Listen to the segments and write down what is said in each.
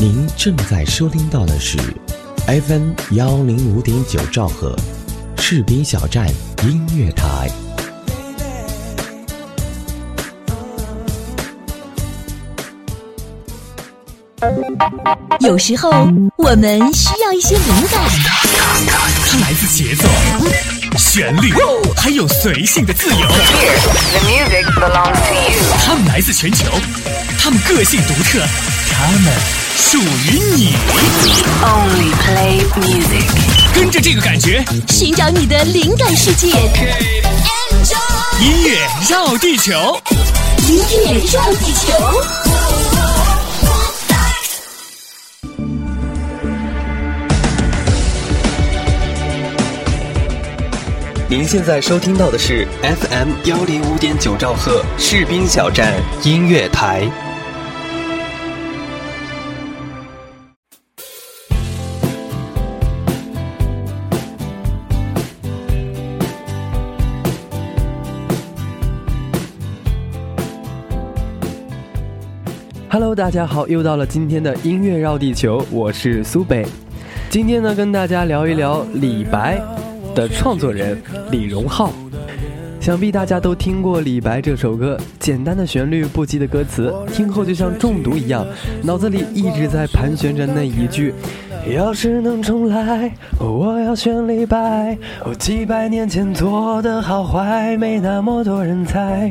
您正在收听到的是 FM 幺零五点九兆赫，士兵小站音乐台。有时候我们需要一些灵感，它来自节奏、旋律，还有随性的自由。The music belongs to you. 它们来自全球，它们个性独特，它们属于你。Only play music. 跟着这个感觉，寻找你的灵感世界。音乐绕地球。音乐绕地球。您现在收听到的是 FM 幺零五点九兆赫士兵小站音乐台。Hello，大家好，又到了今天的音乐绕地球，我是苏北。今天呢，跟大家聊一聊李白的创作人李荣浩。想必大家都听过李白这首歌，简单的旋律，不羁的歌词，听后就像中毒一样，脑子里一直在盘旋着那一句：要是能重来，我要选李白。哦，几百年前做的好坏，没那么多人猜。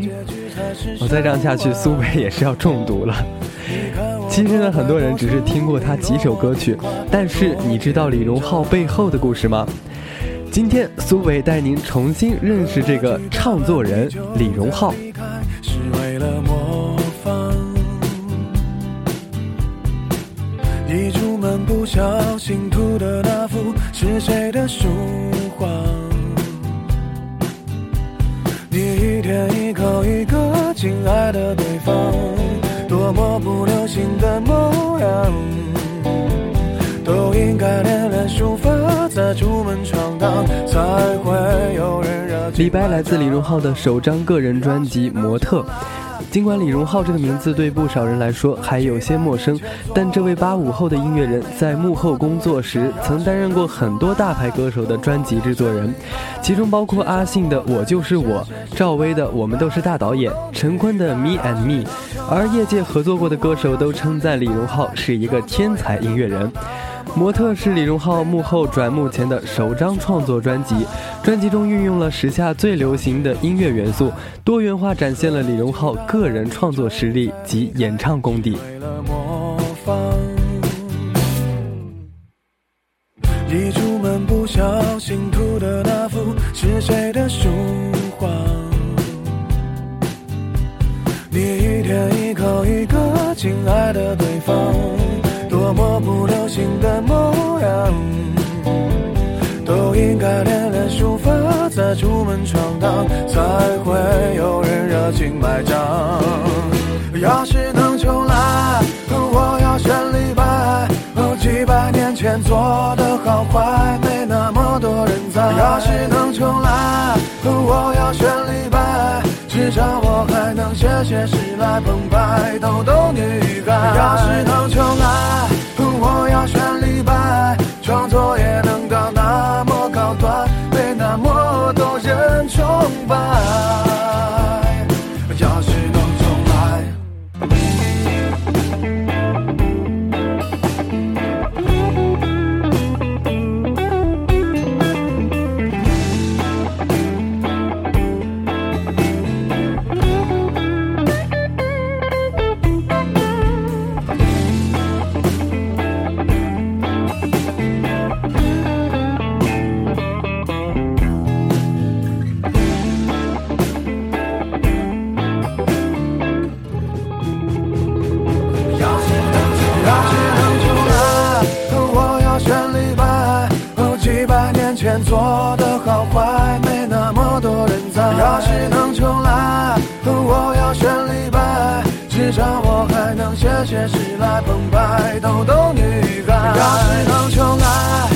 我再这样下去，苏北也是要中毒了。其实呢，很多人只是听过他几首歌曲，但是你知道李荣浩背后的故事吗？今天苏伟带您重新认识这个唱作人李荣浩。是为了模仿，一出门不小心涂的那幅是谁的书画？你一天一口一个亲爱的对方，多么不流行的模样，应该练练书法，再出门闯荡，才会有人热情李白来自李荣浩的首张个人专辑《模特》。尽管李荣浩这个名字对不少人来说还有些陌生，但这位八五后的音乐人在幕后工作时，曾担任过很多大牌歌手的专辑制作人，其中包括阿信的《我就是我》、赵薇的《我们都是大导演》、陈坤的《Me and Me》，而业界合作过的歌手都称赞李荣浩是一个天才音乐人。模特是李荣浩幕后转幕前的首张创作专辑，专辑中运用了时下最流行的音乐元素，多元化展现了李荣浩个人创作实力及演唱功底。为了模仿，你出门不小心涂的那幅是谁出门闯荡，才会有人热情买账。要是能重来，我要选李白。几百年前做的好坏，没那么多人在。要是能重来，我要选李白。至少我还能写写诗来澎湃逗逗女孩。要是能重来，我要选李白。创作也能到那么高端，那么多人崇拜。做的好坏，没那么多人在。要是能重来，我要选李白。至少我还能写写诗来澎湃逗逗女孩。要是能重来，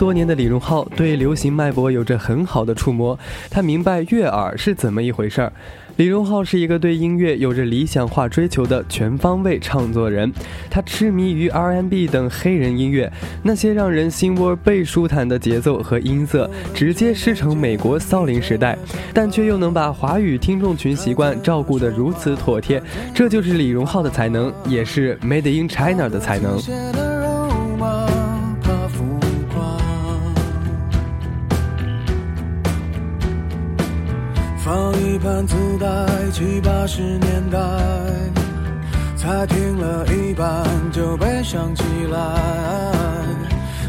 多年的李荣浩对流行脉搏有着很好的触摸，他明白悦耳是怎么一回事儿。李荣浩是一个对音乐有着理想化追求的全方位创作人，他痴迷于 R&B 等黑人音乐，那些让人心窝倍舒坦的节奏和音色，直接师承美国骚灵时代，但却又能把华语听众群习惯照顾得如此妥帖，这就是李荣浩的才能，也是 Made in China 的才能。放一盘磁带，七八十年代，才听了一半就悲伤起来，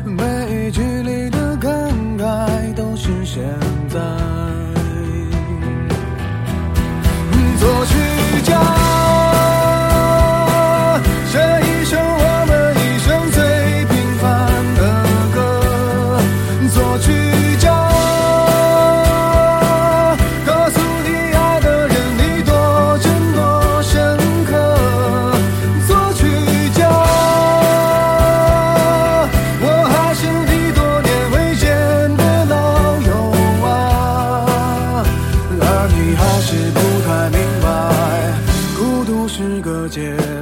每一句里的感慨都是现在。作曲家，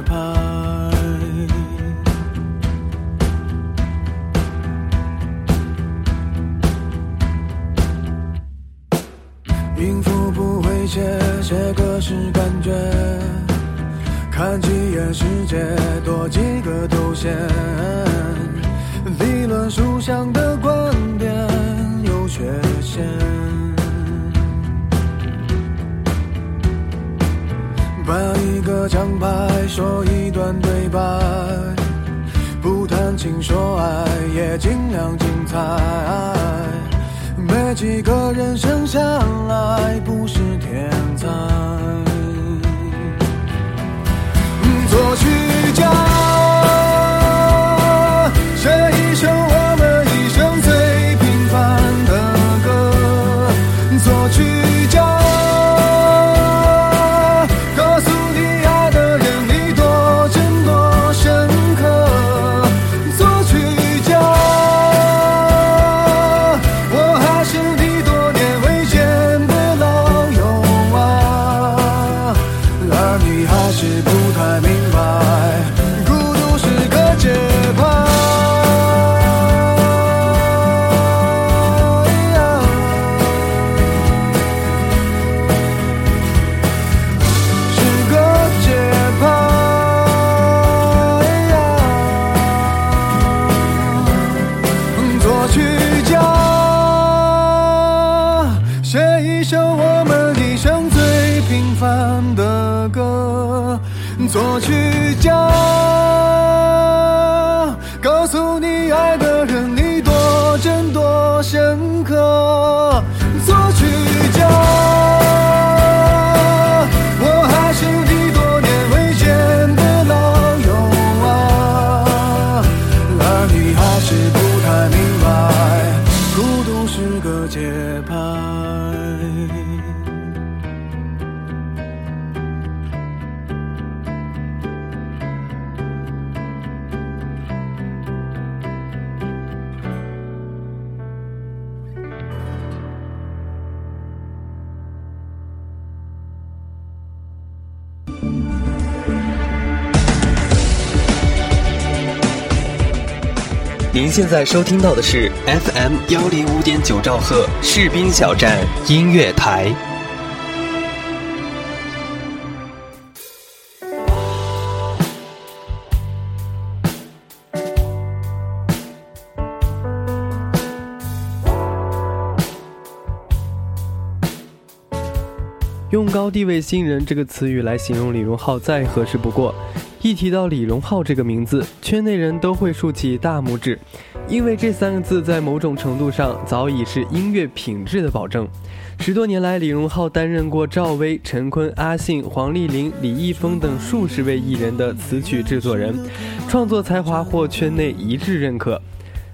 拍。音符不会写，写歌是感觉。看几眼世界，多几个头衔。理论书上的办一个奖牌，说一段对白，不谈情说爱，也尽量精彩。没几个人生下来不是天才。作曲家，写一首现在收听到的是 FM 幺零五点九兆赫士兵小站音乐台。用高地位新人这个词语来形容李荣浩再合适不过。一提到李荣浩这个名字，圈内人都会竖起大拇指，因为这三个字在某种程度上早已是音乐品质的保证。十多年来，李荣浩担任过赵薇、陈坤、阿信、黄丽玲、李易峰等数十位艺人的词曲制作人，创作才华获圈内一致认可。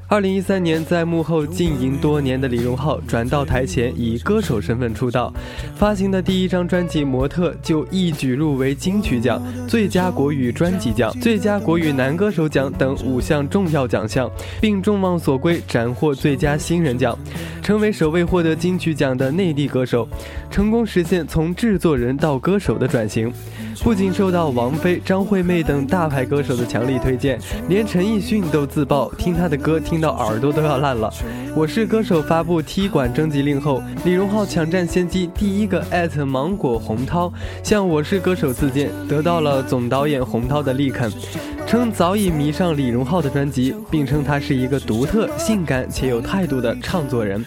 二零一三年，在幕后经营多年的李荣浩转到台前，以歌手身份出道，发行的第一张专辑《模特》就一举入围金曲奖、最佳国语专辑奖、最佳国语男歌手奖等五项重要奖项，并众望所归，斩获最佳新人奖，成为首位获得金曲奖的内地歌手，成功实现从制作人到歌手的转型。不仅受到王菲、张惠妹等大牌歌手的强力推荐，连陈奕迅都自曝听他的歌听听到耳朵都要烂了。我是歌手发布踢馆征集令后，李荣浩抢占先机，第一个艾特芒果洪涛向我是歌手自荐，得到了总导演洪涛的力肯，称早已迷上李荣浩的专辑，并称他是一个独特、性感且有态度的唱作人，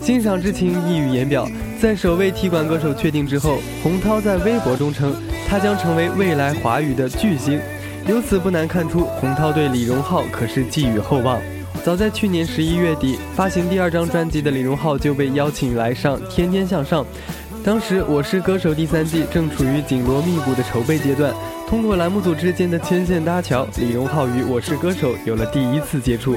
欣赏之情溢于言表。在首位踢馆歌手确定之后，洪涛在微博中称。他将成为未来华语的巨星，由此不难看出，洪涛对李荣浩可是寄予厚望。早在去年十一月底发行第二张专辑的李荣浩就被邀请来上《天天向上》，当时《我是歌手》第三季正处于紧锣密鼓的筹备阶段，通过栏目组之间的牵线搭桥，李荣浩与《我是歌手》有了第一次接触。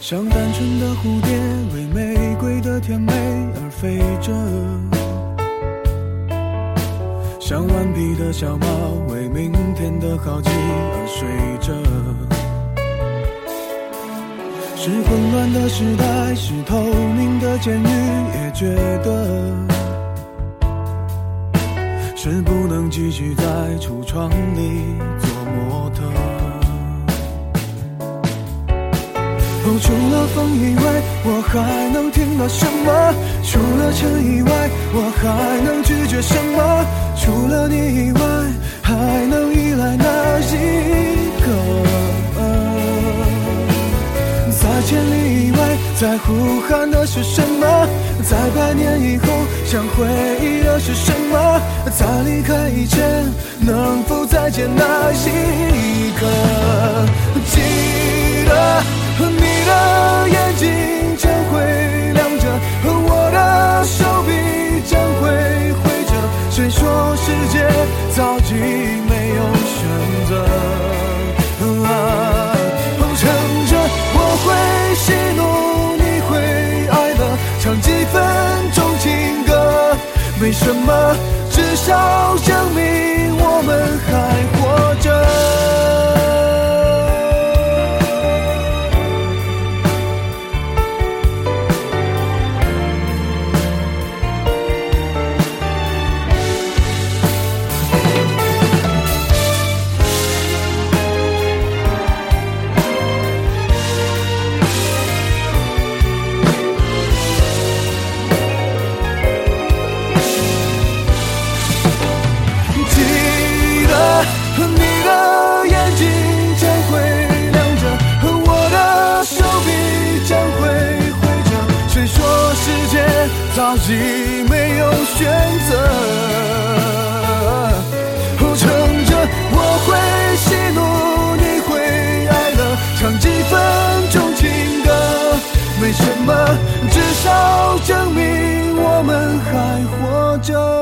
像单纯的蝴蝶，为玫瑰的甜美而飞着；像顽皮的小猫，为明天的好奇而睡着。是混乱的时代，是透明的监狱，也觉得是不能继续在橱窗里做模特。哦，除了风以外，我还能听到什么？除了尘以外，我还能拒绝什么？除了你以外，还能依赖哪一个？在千里以外，在呼喊的是什么？在百年以后，想回忆的是什么？在离开以前，能否再见那一刻？记得你的眼睛将会亮着，我的手臂将会挥。谁说世界早已没有选择？啊，乘着我会喜怒，你会哀乐，唱几分钟情歌，没什么，至少活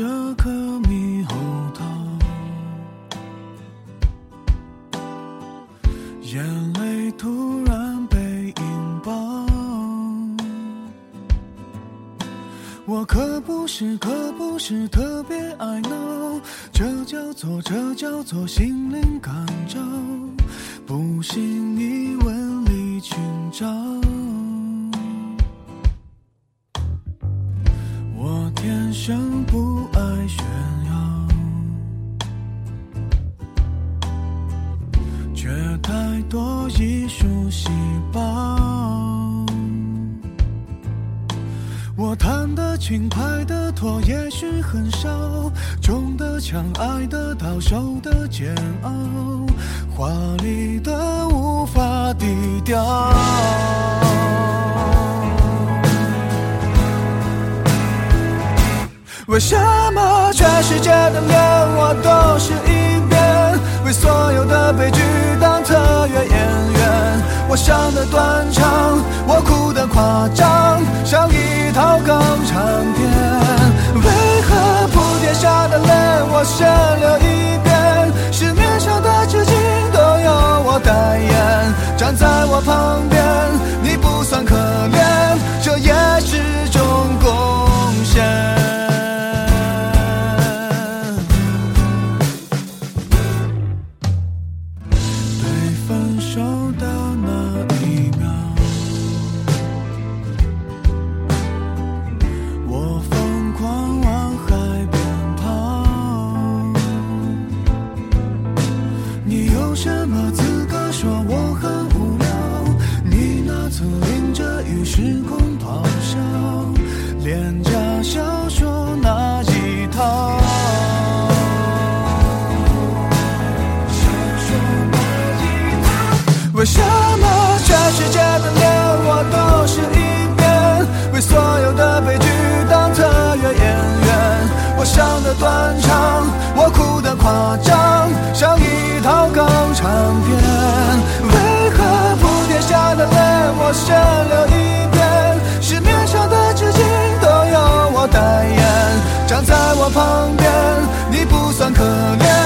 这颗猕猴桃，眼泪突然被引爆。我可不是，可不是特别爱闹，这叫做，这叫做心灵感召。华丽的无法低调。为什么全世界的脸我都是一遍？为所有的悲剧当特约演员？我伤的断肠，我哭的夸张，像一套港产片。为何铺天下的泪我先流一遍？由我代言，站在我旁边，你不算可怜，这也是种贡献。对分手的那一秒，我疯狂往海边跑。你有什么资格说我很无聊？你那次淋着雨时空咆哮，廉价小说那一套。为什么全世界的脸我都是一遍？为所有的悲剧当特约演员？我伤的断肠，我哭的夸张，像一套港产片。我先流一遍？市面上的纸巾都由我代言，站在我旁边，你不算可怜，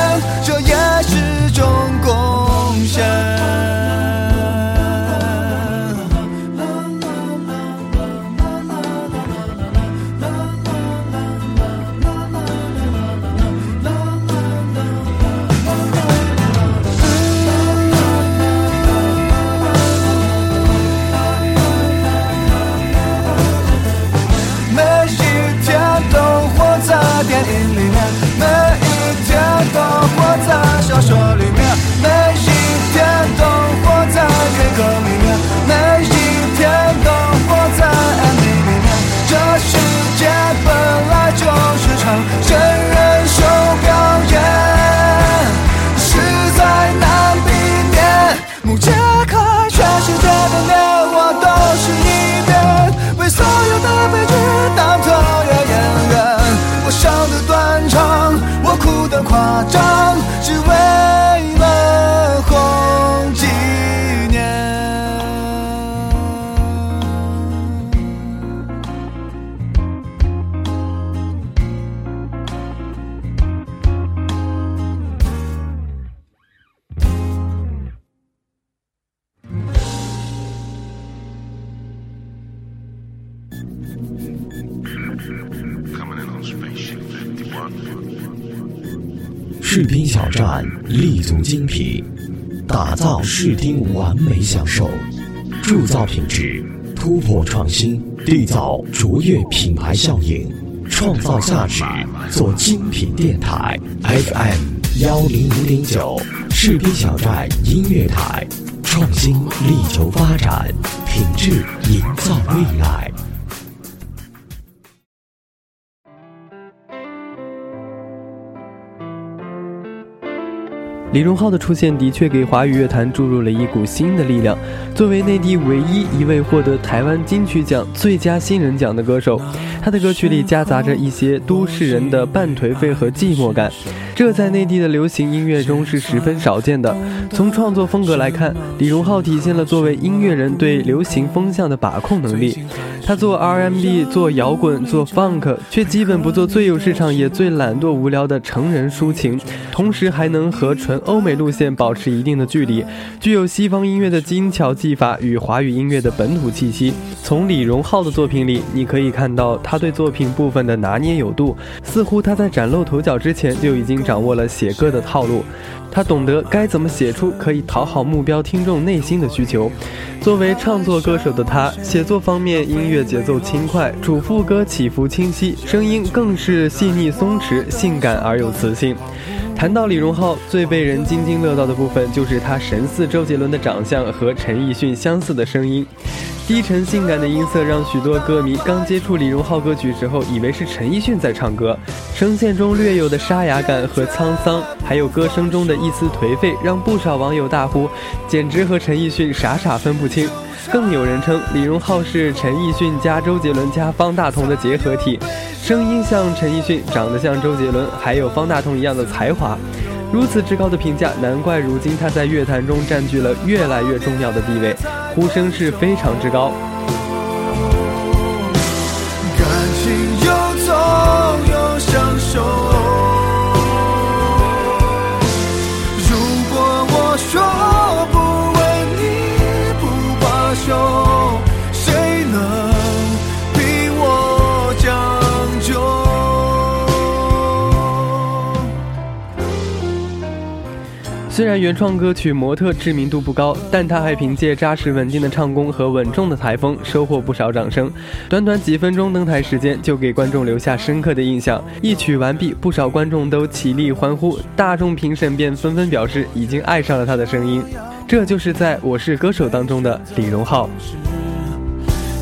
视听小站立足精品，打造视听完美享受，铸造品质，突破创新，缔造卓越品牌效应，创造价值，做精品电台 FM 幺零五点九，视听小站音乐台，创新力求发展，品质营造未来。李荣浩的出现的确给华语乐坛注入了一股新的力量。作为内地唯一一位获得台湾金曲奖最佳新人奖的歌手，他的歌曲里夹杂着一些都市人的半颓废和寂寞感，这在内地的流行音乐中是十分少见的。从创作风格来看，李荣浩体现了作为音乐人对流行风向的把控能力。他做 R&B、做摇滚、做 Funk，却基本不做最有市场也最懒惰无聊的成人抒情，同时还能和纯欧美路线保持一定的距离，具有西方音乐的精巧技法与华语音乐的本土气息。从李荣浩的作品里，你可以看到他对作品部分的拿捏有度，似乎他在崭露头角之前就已经掌握了写歌的套路。他懂得该怎么写出可以讨好目标听众内心的需求。作为创作歌手的他，写作方面音乐节奏轻快，主副歌起伏清晰，声音更是细腻松弛、性感而有磁性。谈到李荣浩，最被人津津乐道的部分就是他神似周杰伦的长相和陈奕迅相似的声音。低沉性感的音色让许多歌迷刚接触李荣浩歌曲时候，以为是陈奕迅在唱歌。声线中略有的沙哑感和沧桑，还有歌声中的一丝颓废，让不少网友大呼：“简直和陈奕迅傻傻分不清。”更有人称李荣浩是陈奕迅加周杰伦加方大同的结合体，声音像陈奕迅，长得像周杰伦，还有方大同一样的才华。如此之高的评价，难怪如今他在乐坛中占据了越来越重要的地位，呼声是非常之高。虽然原创歌曲《模特》知名度不高，但他还凭借扎实稳定的唱功和稳重的台风收获不少掌声。短短几分钟登台时间，就给观众留下深刻的印象。一曲完毕，不少观众都起立欢呼，大众评审便纷纷表示已经爱上了他的声音。这就是在我是歌手当中的李荣浩。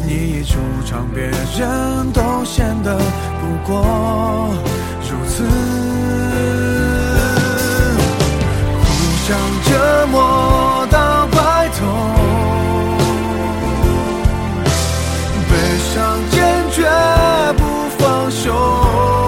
你一出场，别人都显得不过如此，想折磨到白头，悲伤坚决不放手。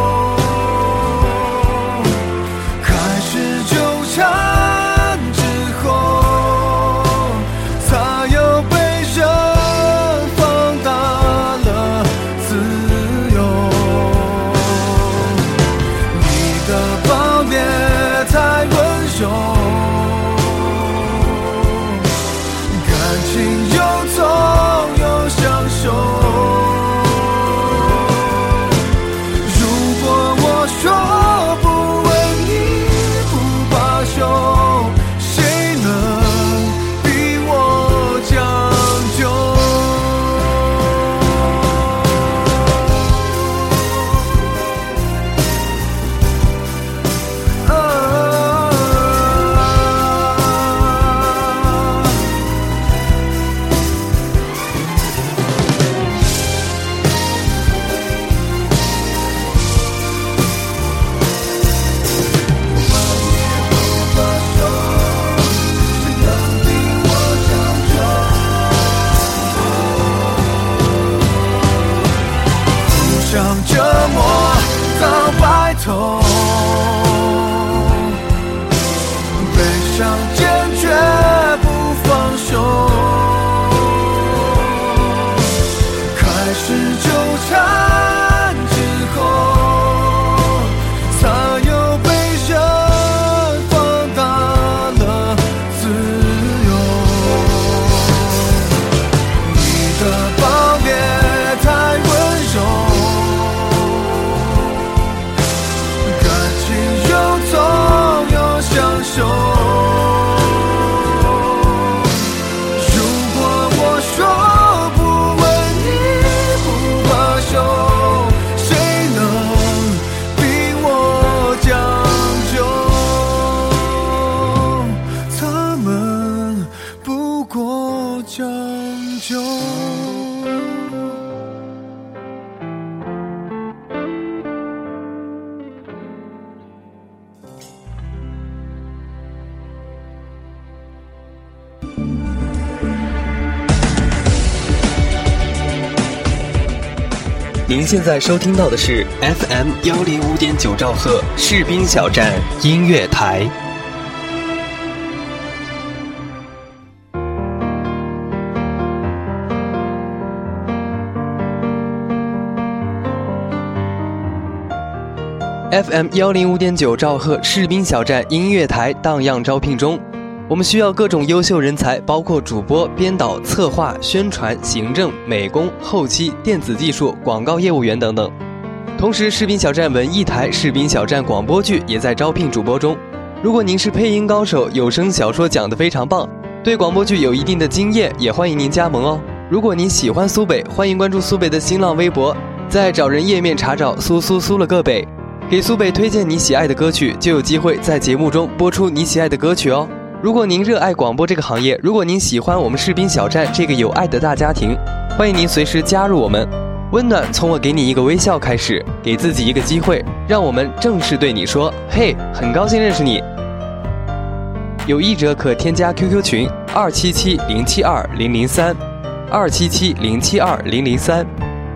您现在收听到的是 FM 幺零五点九兆赫士兵小站音乐台。FM 幺零五点九兆赫士兵小站音乐台荡漾招聘中，我们需要各种优秀人才，包括主播、编导、策划、宣传、行政、美工、后期、电子技术、广告业务员等等。同时，视频小站文艺台、视频小站广播剧也在招聘主播中。如果您是配音高手，有声小说讲得非常棒，对广播剧有一定的经验，也欢迎您加盟哦。如果您喜欢苏北，欢迎关注苏北的新浪微博，在找人页面查找“苏苏苏了个北”，给苏北推荐你喜爱的歌曲，就有机会在节目中播出你喜爱的歌曲哦。如果您热爱广播这个行业，如果您喜欢我们士兵小站这个有爱的大家庭，欢迎您随时加入我们。温暖从我给你一个微笑开始，给自己一个机会，让我们正式对你说：“嘿，很高兴认识你。”有意者可添加 QQ 群二七七零七二零零三，二七七零七二零零三，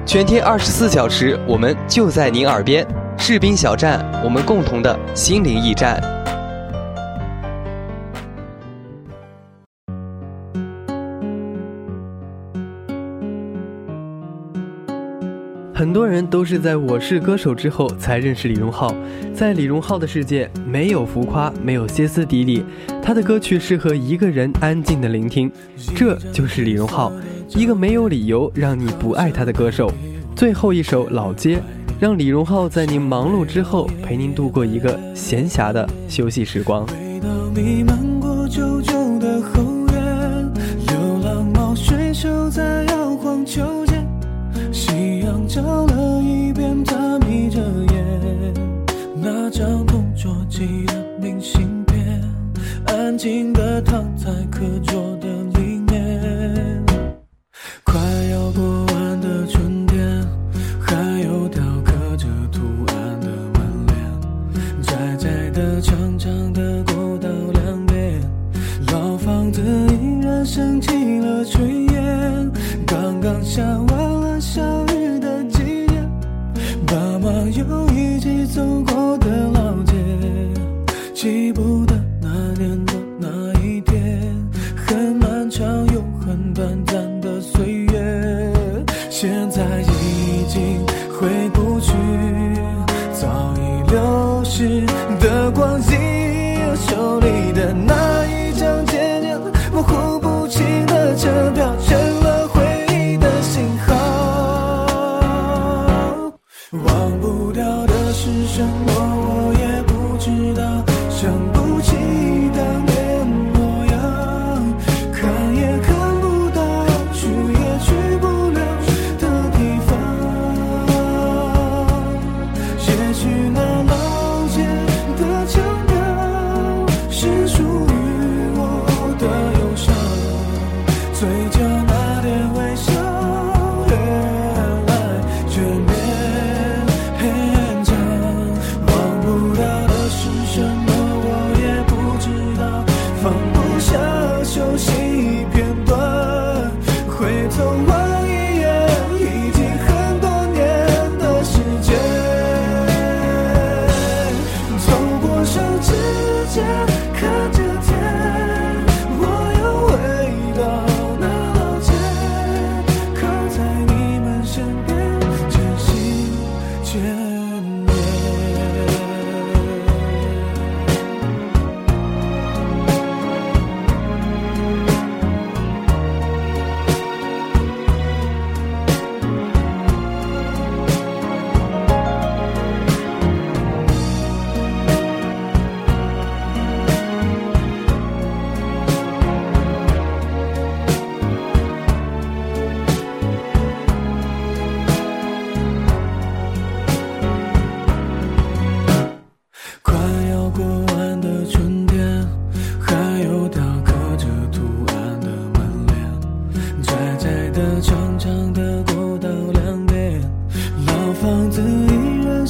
全天二十四小时，我们就在您耳边。士兵小站，我们共同的心灵驿站。很多人都是在《我是歌手》之后才认识李荣浩。在李荣浩的世界，没有浮夸，没有歇斯底里，他的歌曲适合一个人安静的聆听。这就是李荣浩，一个没有理由让你不爱他的歌手。最后一首《老街》，让李荣浩在您忙碌之后，陪您度过一个闲暇的休息时光。回到弥漫过旧旧的后院，流浪猫睡熟在摇晃秋墙，照了一遍，他眯着眼，那张同桌寄的明信片，安静的躺在课桌的光阴，手里的那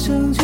生。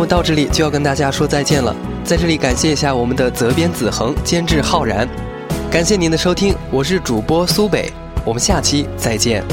目到这里就要跟大家说再见了，在这里感谢一下我们的责编子恒、监制浩然，感谢您的收听，我是主播苏北，我们下期再见。